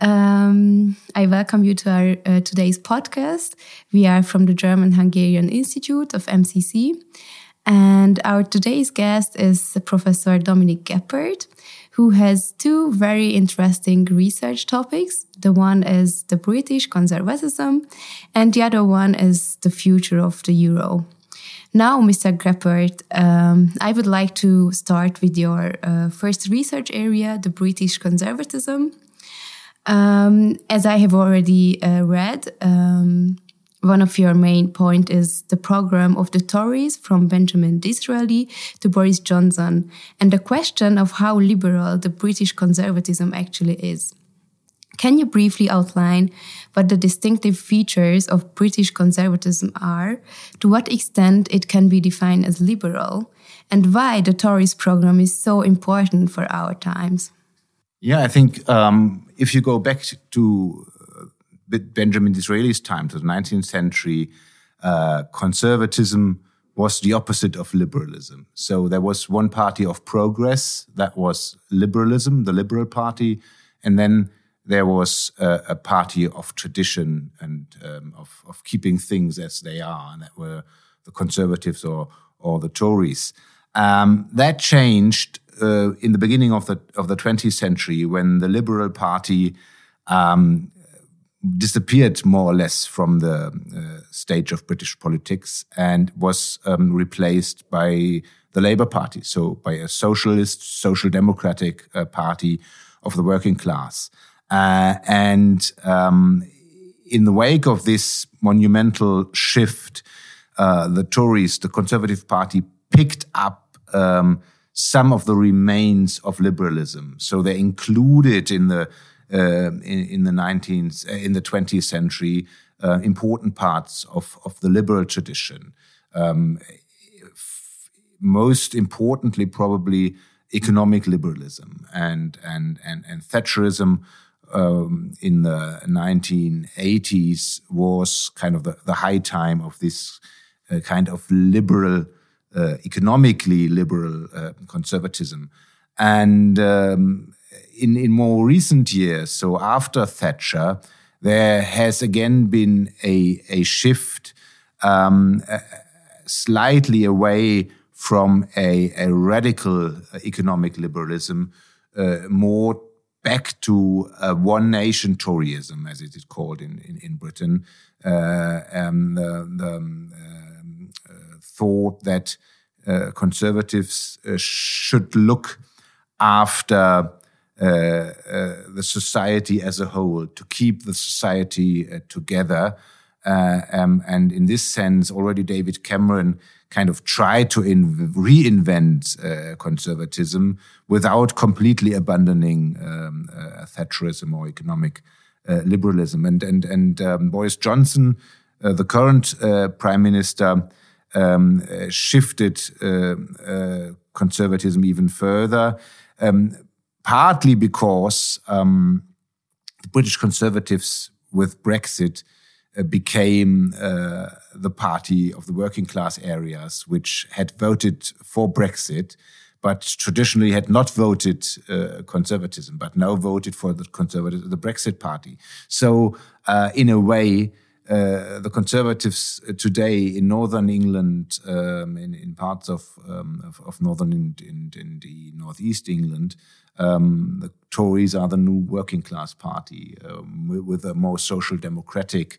Um, I welcome you to our uh, today's podcast. We are from the German Hungarian Institute of MCC, and our today's guest is Professor Dominik Geppert, who has two very interesting research topics. The one is the British conservatism, and the other one is the future of the euro. Now, Mr. Geppert, um, I would like to start with your uh, first research area, the British conservatism. Um, as I have already uh, read, um, one of your main point is the program of the Tories from Benjamin Disraeli to Boris Johnson and the question of how liberal the British conservatism actually is. Can you briefly outline what the distinctive features of British conservatism are, to what extent it can be defined as liberal, and why the Tories program is so important for our times? Yeah, I think um, if you go back to uh, Benjamin Disraeli's time, to the 19th century, uh, conservatism was the opposite of liberalism. So there was one party of progress, that was liberalism, the Liberal Party, and then there was a, a party of tradition and um, of, of, keeping things as they are, and that were the conservatives or, or the Tories. Um, that changed uh, in the beginning of the of the 20th century when the Liberal Party um, disappeared more or less from the uh, stage of British politics and was um, replaced by the Labour Party, so by a socialist, social democratic uh, party of the working class. Uh, and um, in the wake of this monumental shift, uh, the Tories, the Conservative Party, picked up um, some of the remains of liberalism. So they included in the uh, in, in, the 19th, uh, in the 20th century, uh, important parts of, of the liberal tradition. Um, most importantly, probably economic liberalism and and and, and Thatcherism um, in the 1980s was kind of the, the high time of this uh, kind of liberal economically liberal uh, conservatism. And um, in, in more recent years, so after Thatcher, there has again been a, a shift um, uh, slightly away from a, a radical economic liberalism, uh, more back to one nation Toryism, as it is called in, in, in Britain. Uh, um, the, the thought that uh, conservatives uh, should look after uh, uh, the society as a whole, to keep the society uh, together. Um, and in this sense, already David Cameron kind of tried to reinvent conservatism without completely abandoning um, Thatcherism or economic liberalism. And and and um, Boris Johnson, the current prime minister, um, uh, shifted uh, uh, conservatism even further, um, partly because um, the British conservatives with Brexit uh, became uh, the party of the working class areas, which had voted for Brexit, but traditionally had not voted uh, conservatism, but now voted for the conservative, the Brexit party. So, in a way, uh, the Conservatives today in northern England, um, in, in, parts of, um, of, of, northern and in, in, the northeast England, um, the Tories are the new working class party um, with, a more social democratic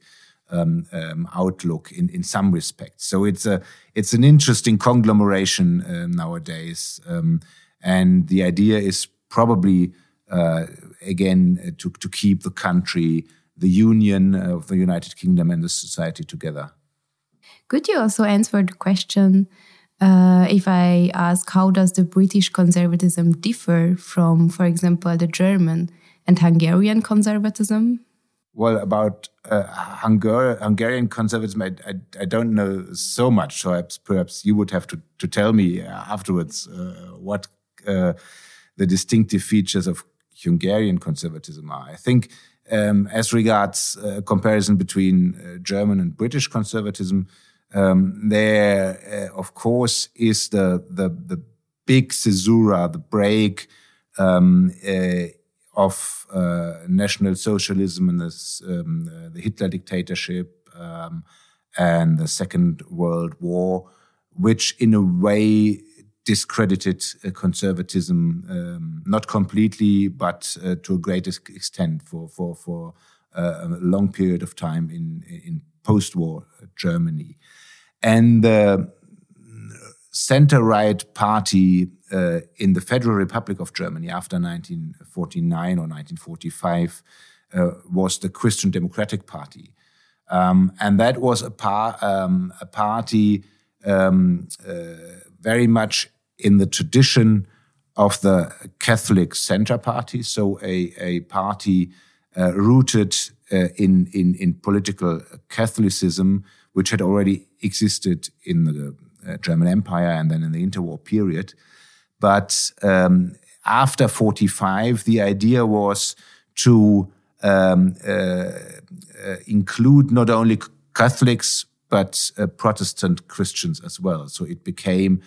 um, um, outlook in, in some respects. So it's a it's an interesting conglomeration uh, nowadays, and the idea is probably uh, again to to keep the country the union of the United Kingdom and the society together. Could you also answer the question uh, if I ask how does the British conservatism differ from, for example, the German and Hungarian conservatism? Well, about uh, Hungar- Hungarian conservatism, I, I, I, don't know so much. So perhaps, perhaps you would have to, to tell me afterwards uh, what uh, the distinctive features of Hungarian conservatism are. I think, um, as regards uh, comparison between uh, German and British conservatism, um, there, uh, of course, is the the the big caesura, the break um, uh, of uh, National Socialism and this, um, uh, the Hitler dictatorship um, and the Second World War, which in a way discredited uh, conservatism, um, not completely, but uh, to a great extent for for for uh, a long period of time in in post-war Germany, and the center-right party uh, in the Federal Republic of Germany after 1949 or 1945 uh, was the Christian Democratic Party. Um, and that was a, par um, a party um, uh, very much in the tradition of the Catholic Center Party, so a, a party uh, rooted uh, in, in, in political Catholicism, which had already existed in the uh, German Empire and then in the interwar period. But um, after 45, the idea was to um, uh, uh, include not only Catholics, but uh, Protestant Christians as well. So it became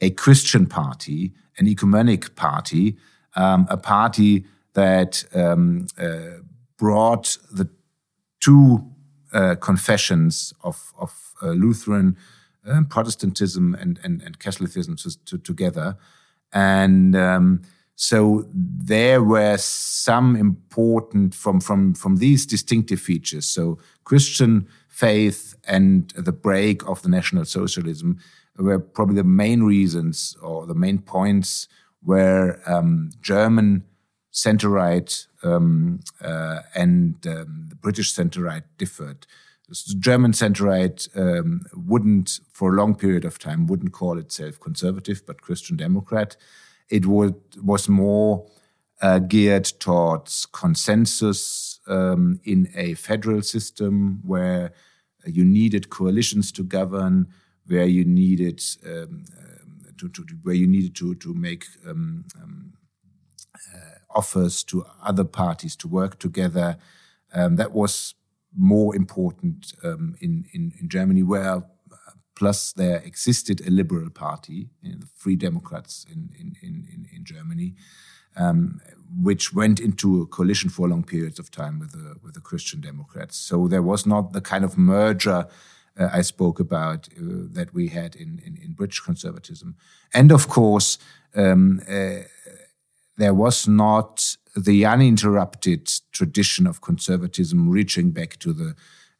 a Christian party, an ecumenic party, um, a party that um, uh, brought the two uh, confessions of, of uh, Lutheran Protestantism and, and, and Catholicism to, to, together and um, so there were some important from from from these distinctive features. So Christian faith and the break of the National Socialism were probably the main reasons or the main points where um, German center right um, uh, and um, the British center right differed. The German center right um, wouldn't, for a long period of time, wouldn't call itself conservative, but Christian Democrat. It would, was more uh, geared towards consensus um, in a federal system where you needed coalitions to govern, where you needed um, um to, to, where you needed to to make um, um, uh, offers to other parties to work together. that was more important um, in, in, in Germany, where plus there existed a liberal party, you know, the Free Democrats in, in, in, in Germany, um, which went into a coalition for long periods of time with the, with the Christian Democrats. So there was not the kind of merger uh, I spoke about uh, that we had in, in, in, British conservatism. And of course, um, uh, there was not the uninterrupted tradition of conservatism reaching back to the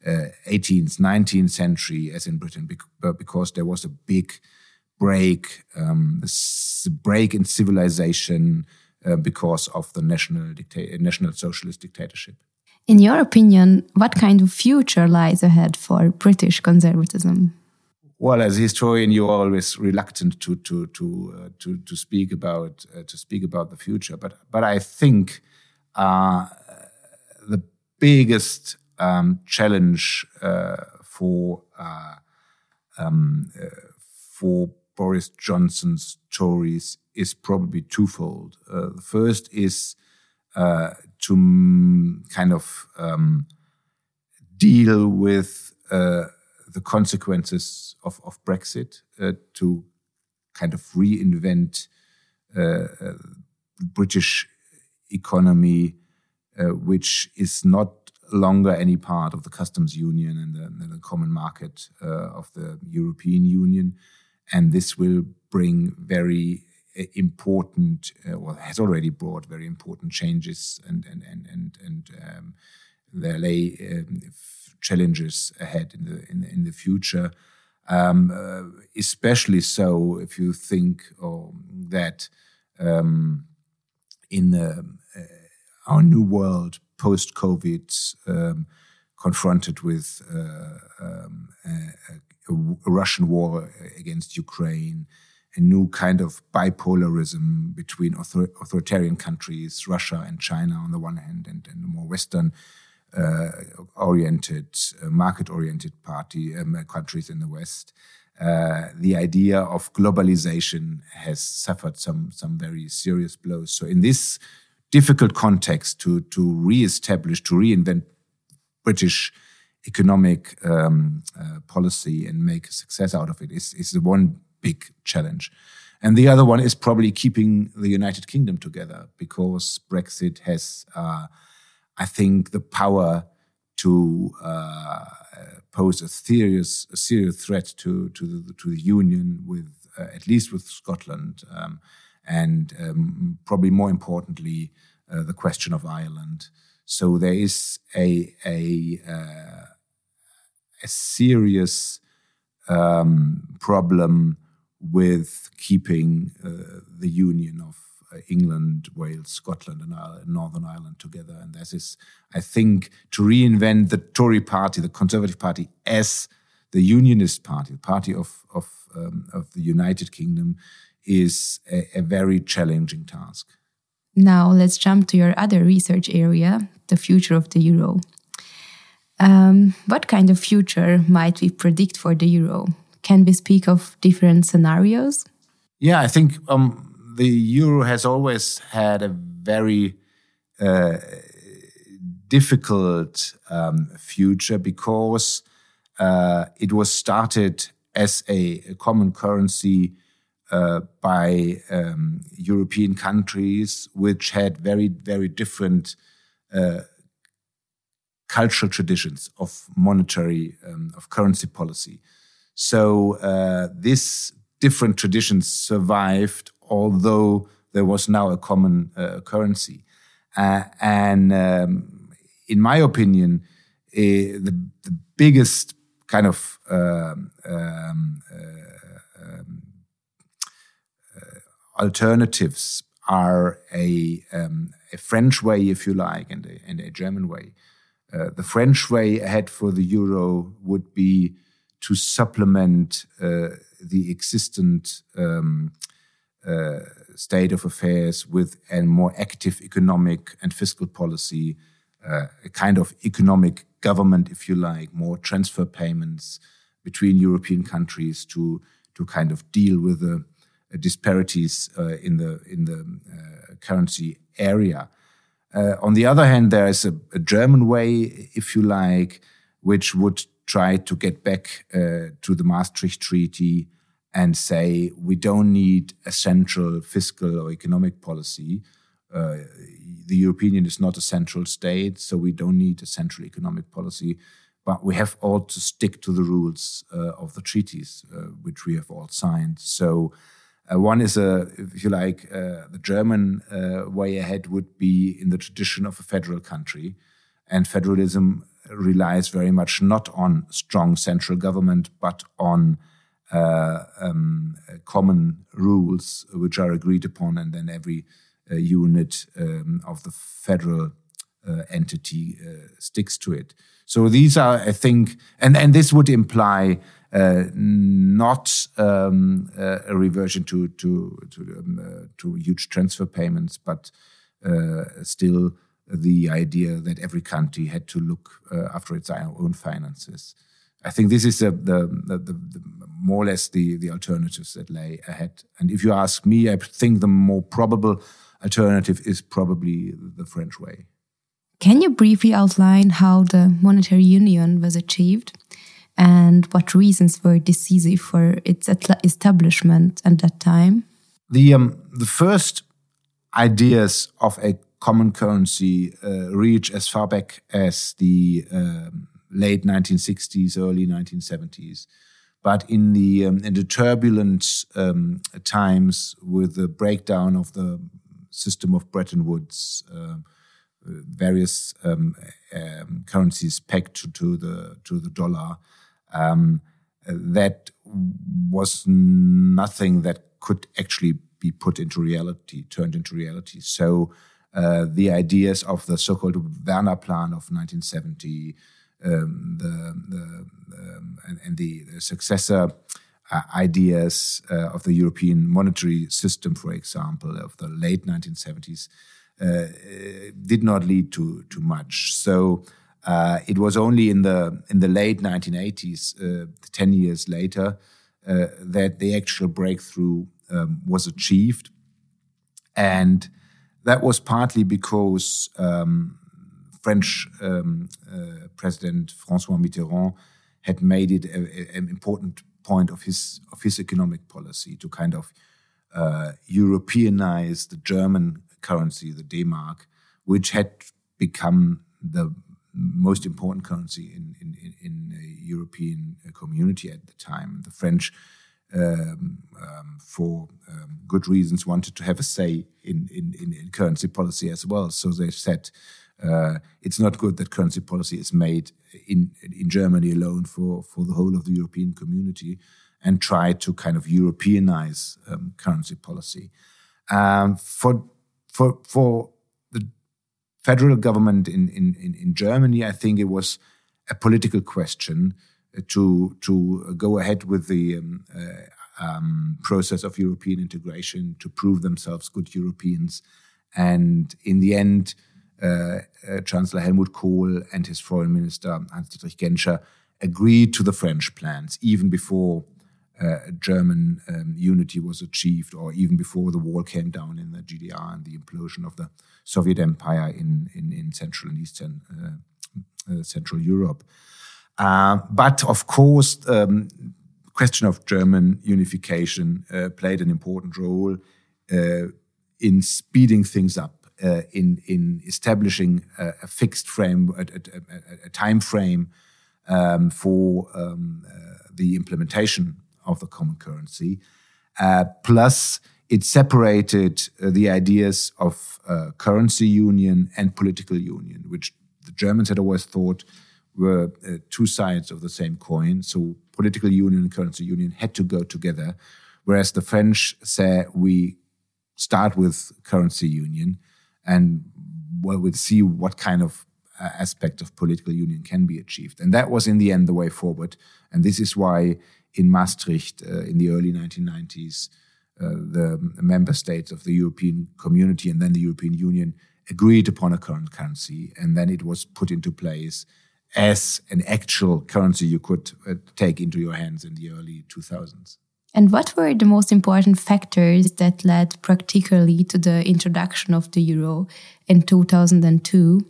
uh, 18th, 19th century, as in Britain, because there was a big break, um, break in civilization uh, because of the national national socialist dictatorship. In your opinion, what kind of future lies ahead for British conservatism? Well, as a historian, you're always reluctant to to to uh, to to speak about uh, to speak about the future. But but I think uh, the biggest um, challenge uh, for uh, um, uh, for Boris Johnson's Tories is probably twofold. the first is to kind of um, deal with the consequences of, of Brexit uh, to kind of reinvent uh, uh, British economy, uh, which is not longer any part of the customs union and the, and the common market uh, of the European Union. And this will bring very uh, important, well, has already brought very important changes and and and and and um, there lay um, challenges ahead in the in, in the future. Um, uh, especially so if you think oh, that um, in the, uh, our new world post COVID, um, confronted with uh, um, a, a, Russian war against Ukraine, a new kind of bipolarism between author authoritarian countries, Russia and China on the one hand, and, and the more Western uh, oriented, uh, market oriented party um, countries in the West. Uh, the idea of globalization has suffered some some very serious blows. So in this difficult context, to to reestablish, to reinvent British economic um, uh, policy and make a success out of it is is the one big challenge. And the other one is probably keeping the United Kingdom together because Brexit has, uh, I think, the power to uh, pose a serious, a serious threat to to the, to the union, with uh, at least with Scotland, um, and um, probably more importantly, uh, the question of Ireland. So there is a a uh, a serious um, problem with keeping uh, the union of uh, England, Wales, Scotland, and Northern Ireland together. And this is, I think, to reinvent the Tory party, the Conservative Party, as the Unionist Party, the party of of, um, of the United Kingdom, is a, a very challenging task. Now let's jump to your other research area, the future of the euro. Um, what kind of future might we predict for the euro? Can we speak of different scenarios? Yeah, I think um, the euro has always had a very uh, difficult um, future because uh, it was started as a, a common currency uh, by um, European countries which had very, very different uh, cultural traditions of monetary, um, of currency policy. So uh, this different traditions survived, although there was now a common uh, currency. Uh, and um, in my opinion, eh, the, the, biggest kind of um, um, uh, um uh, alternatives are a, um, a, French way, if you like, and a, and a German way. Uh, the French way ahead for the euro would be to supplement uh, the existent um, uh, state of affairs with a more active economic and fiscal policy, uh, a kind of economic government, if you like, more transfer payments between European countries to to kind of deal with the disparities uh, in the in the uh, currency area. Uh, on the other hand, there is a, a, German way, if you like, which would try to get back uh, to the Maastricht Treaty and say we don't need a central fiscal or economic policy. Uh, the European Union is not a central state, so we don't need a central economic policy. But we have all to stick to the rules uh, of the treaties, uh, which we have all signed. So uh, one is a, if you like, uh, the German way ahead would be in the tradition of a federal country, and federalism relies very much not on strong central government, but on uh, um, common rules which are agreed upon, and then every uh, unit um, of the federal uh, entity sticks to it. So these are, I think, and and this would imply uh, not um, uh, a reversion to to to, um, uh, to huge transfer payments, but still the idea that every country had to look after its own finances. I think this is the, the, the, the, more or less the, the alternatives that lay ahead. And if you ask me, I think the more probable alternative is probably the French way. Can you briefly outline how the monetary union was achieved? and what reasons were decisive for its establishment at that time? The um, the first ideas of a common currency uh, reach as far back as the um, late 1960s, early 1970s. But in the um, in the turbulent um, times with the breakdown of the system of Bretton Woods, uh, various um, um, currencies pegged to, to, the to the dollar, that was nothing that could actually be put into reality, turned into reality. So uh, the ideas of the so-called Werner Plan of 1970, um, the, the um, and, and, the, successor uh, ideas uh, of the European monetary system, for example, of the late 1970s, uh, did not lead to to much. So Uh, it was only in the in the late 1980s, uh, ten years later, uh, that the actual breakthrough um, was achieved, and that was partly because um, French um, uh, President François Mitterrand had made it an important point of his of his economic policy to kind of uh, Europeanize the German currency, the D-Mark, which had become the most important currency in in, in the European community at the time. The French, um, um, for um, good reasons, wanted to have a say in, in, in currency policy as well. So they said. Uh, it's not good that currency policy is made in in Germany alone for for the whole of the European community, and try to kind of Europeanize um, currency policy. Um, for for for the federal government in, in, in Germany, I think it was a political question to to go ahead with the um, uh, um, process of European integration to prove themselves good Europeans, and in the end, uh, uh, Chancellor Helmut Kohl and his foreign minister Hans-Dietrich Genscher agreed to the French plans even before uh, German um, unity was achieved, or even before the wall came down in the GDR and the implosion of the Soviet Empire in in, in Central and Eastern uh, uh, Central Europe. Uh, but of course, um, question of German unification uh, played an important role uh, in speeding things up. in in establishing a, a fixed frame, a, a, a time frame um, for um, the implementation of the common currency. Uh, plus, it separated uh, the ideas of uh, currency union and political union, which the Germans had always thought were uh, two sides of the same coin. So, political union and currency union had to go together. Whereas the French say we start with currency union and well, see what kind of uh, aspect of political union can be achieved. And that was in the end the way forward. And this is why in Maastricht uh, in the early 1990s, uh, the member states of the European community and then the European Union agreed upon a current currency, and then it was put into place as an actual currency you could uh, take into your hands in the early 2000s. And what were the most important factors that led practically to the introduction of the euro in 2002?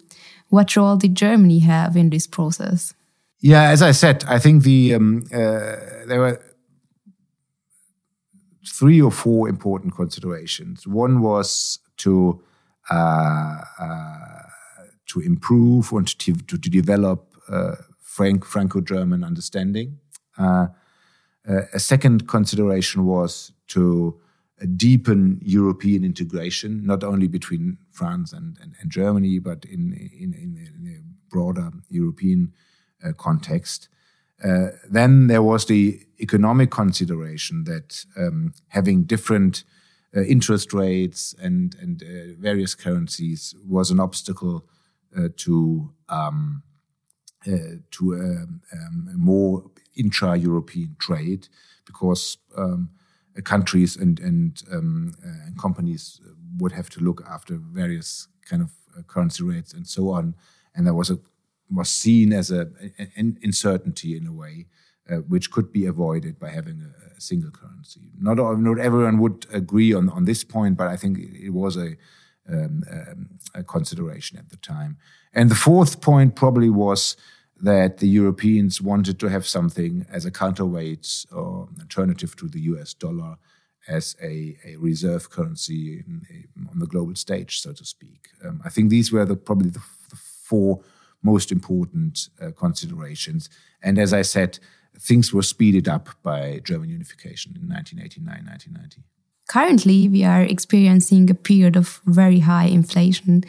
What role did Germany have in this process? Yeah, as I said, I think the um, uh, there were three or four important considerations. One was to uh, uh, to improve and to, to, to develop uh, Frank, Franco-German understanding. Uh, uh, a second consideration was to deepen European integration, not only between France and, and, and Germany, but in, in, in, a broader European uh, context. Uh, then there was the economic consideration that um, having different uh, interest rates and and various currencies was an obstacle to um, uh, to um, um, more intra-European trade because um, countries and and, um, and companies would have to look after various kind of currency rates and so on, and there was a was seen as a, an uncertainty in a way, uh, which could be avoided by having a, a, single currency. Not not everyone would agree on on this point, but I think it, was a, um, um, consideration at the time. And the fourth point probably was that the Europeans wanted to have something as a counterweight or alternative to the US dollar as a, a reserve currency on the global stage, so to speak. Um, I think these were the, probably the, the four most important uh, considerations. And as I said, things were speeded up by German unification in 1989 1990. Currently, we are experiencing a period of very high inflation.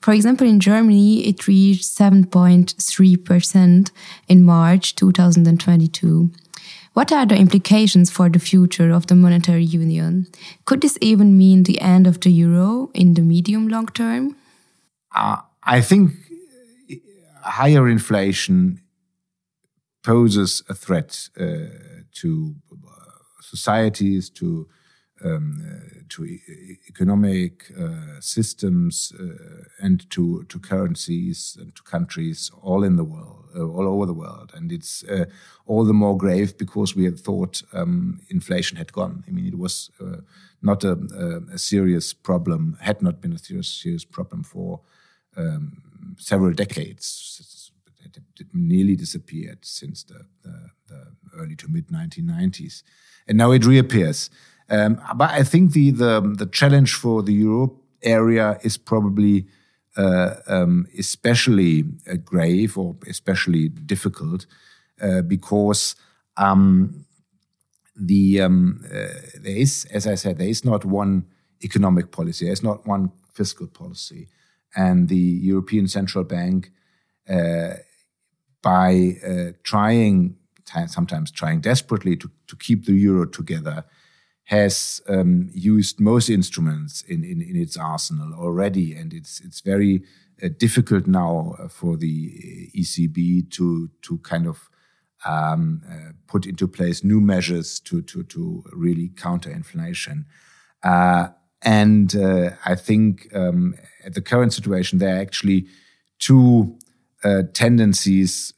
For example, in Germany, it reached 7.3% in March 2022. What are the implications for the future of the monetary union? Could this even mean the end of the euro in the medium long term? Uh, I think higher inflation poses a threat uh, to uh, societies, to um, uh, to e economic uh, systems uh, and to to currencies and to countries all in the world, uh, all over the world, and it's uh, all the more grave because we had thought um, inflation had gone. I mean, it was not a, a, serious problem, had not been a serious, serious problem for um, several decades. It nearly disappeared since the, the, the early to mid 1990s, and now it reappears. Um, but I think the, the, the challenge for the Europe area is probably uh, um, especially uh, grave or especially difficult uh, because um, the um, uh, there is, as I said, there is not one economic policy. There is not one fiscal policy, and the European Central Bank, uh, by uh, trying sometimes trying desperately to, to keep the euro together, has um, used most instruments in, in, in, its arsenal already, and it's it's very uh, difficult now uh, for the ECB to to kind of um, uh, put into place new measures to to to really counter inflation. Uh, and uh, I think um, at the current situation, there are actually two uh, tendencies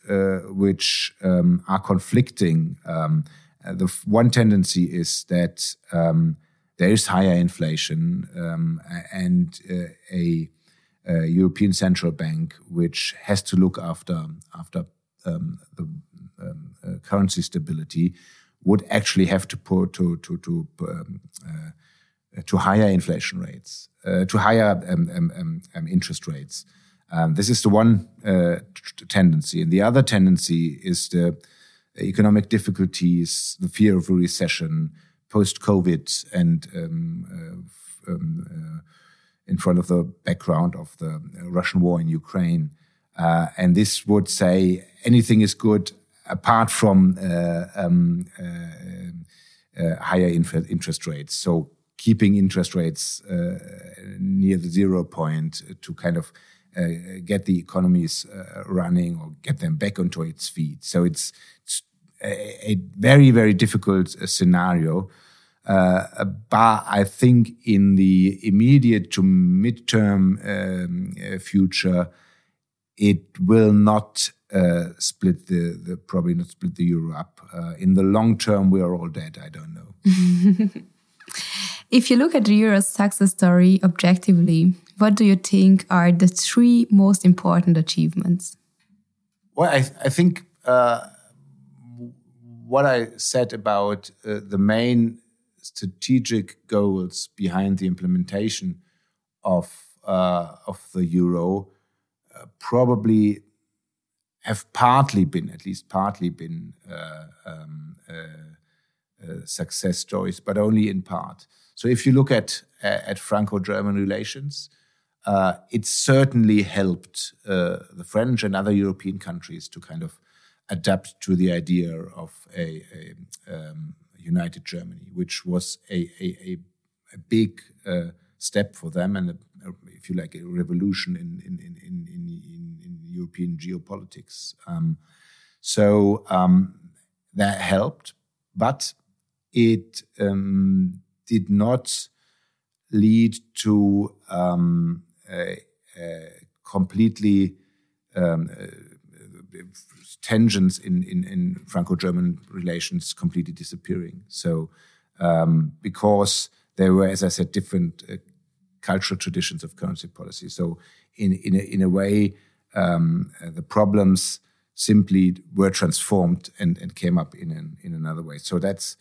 which um, are conflicting. The one tendency is that um, there is higher inflation um, and uh, a, a, European Central Bank which has to look after after um, the um, uh, currency stability would actually have to put to to to um, uh, to higher inflation rates, uh, to higher um, interest rates. this is the one uh, tendency, and the other tendency is the economic difficulties, the fear of a recession, post COVID, and um, uh, um, uh, in front of the background of the Russian war in Ukraine. Uh, and this would say anything is good apart from uh, um, uh, uh, higher interest rates. So keeping interest rates near the zero point to kind of get the economies uh, running or get them back onto its feet. So it's, it's a, a, very, very difficult uh, scenario. Uh, but I think in the immediate to midterm um, uh, future, it will not uh, split the, the, probably not split the euro up. in the long term, we are all dead. I don't know. if you look at the euro's success story objectively, what do you think are the three most important achievements? Well, I, I think uh, what I said about uh, the main strategic goals behind the implementation of uh, of the euro uh, probably have partly been, at least partly been, uh, um, uh, success stories, but only in part. So if you look at at Franco-German relations, uh, it certainly helped uh, the French and other European countries to kind of adapt to the idea of a, a um, united Germany, which was a, a, a big uh, step for them and, a, if you like, a revolution in, in, in, in, in, in European geopolitics. Um, so um, that helped, but it um, did not lead to um, completely um, uh, tensions in, in, in Franco-German relations completely disappearing. So um, because there were, as I said, different uh, cultural traditions of currency policy. So in in a, in a way, um, uh, the problems simply were transformed and, and came up in an, in another way. So that's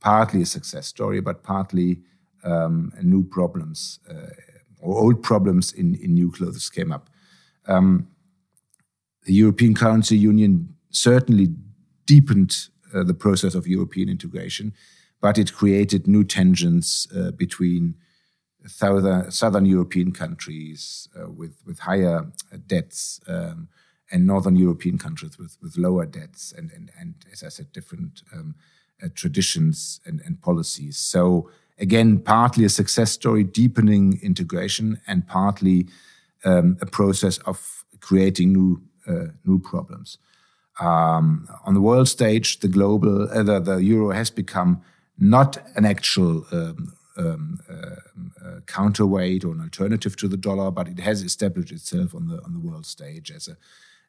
partly a success story, but partly um, new problems uh, or old problems in, in new clothes came up. Um, the European Currency Union certainly deepened uh, the process of European integration, but it created new tensions uh, between southern, southern European countries uh, with, with higher debts um, and northern European countries with, with lower debts and, and, and, as I said, different um, uh, traditions and, and policies. So again, partly a success story, deepening integration, and partly um, a process of creating new uh, new problems. Um, on the world stage, the global uh, the, the, euro has become not an actual um, um, uh, counterweight or an alternative to the dollar, but it has established itself on the on the world stage as a,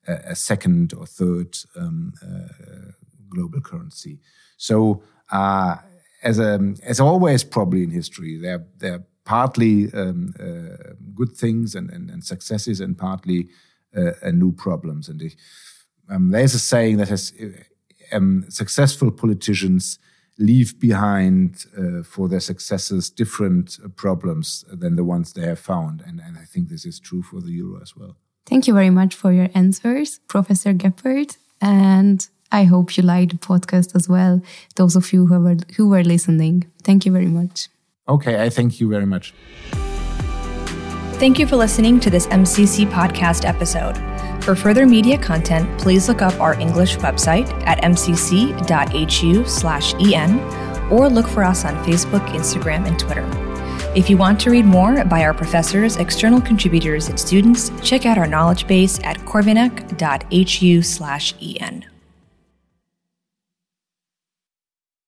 a second or third um, uh, global currency. So, uh, as a, as always, probably in history, there there are partly um, uh, good things and, and, and, successes, and partly uh, new problems. And um, there's a saying that has um, successful politicians leave behind uh, for their successors different uh, problems than the ones they have found. And, and, I think this is true for the euro as well. Thank you very much for your answers, Professor Geppert. And I hope you liked the podcast as well, those of you who were, who were listening. Thank you very much. Okay, I thank you very much. Thank you for listening to this MCC podcast episode. For further media content, please look up our English website at mcc.hu/en or look for us on Facebook, Instagram, and Twitter. If you want to read more by our professors, external contributors, and students, check out our knowledge base at corvinak.hu/en.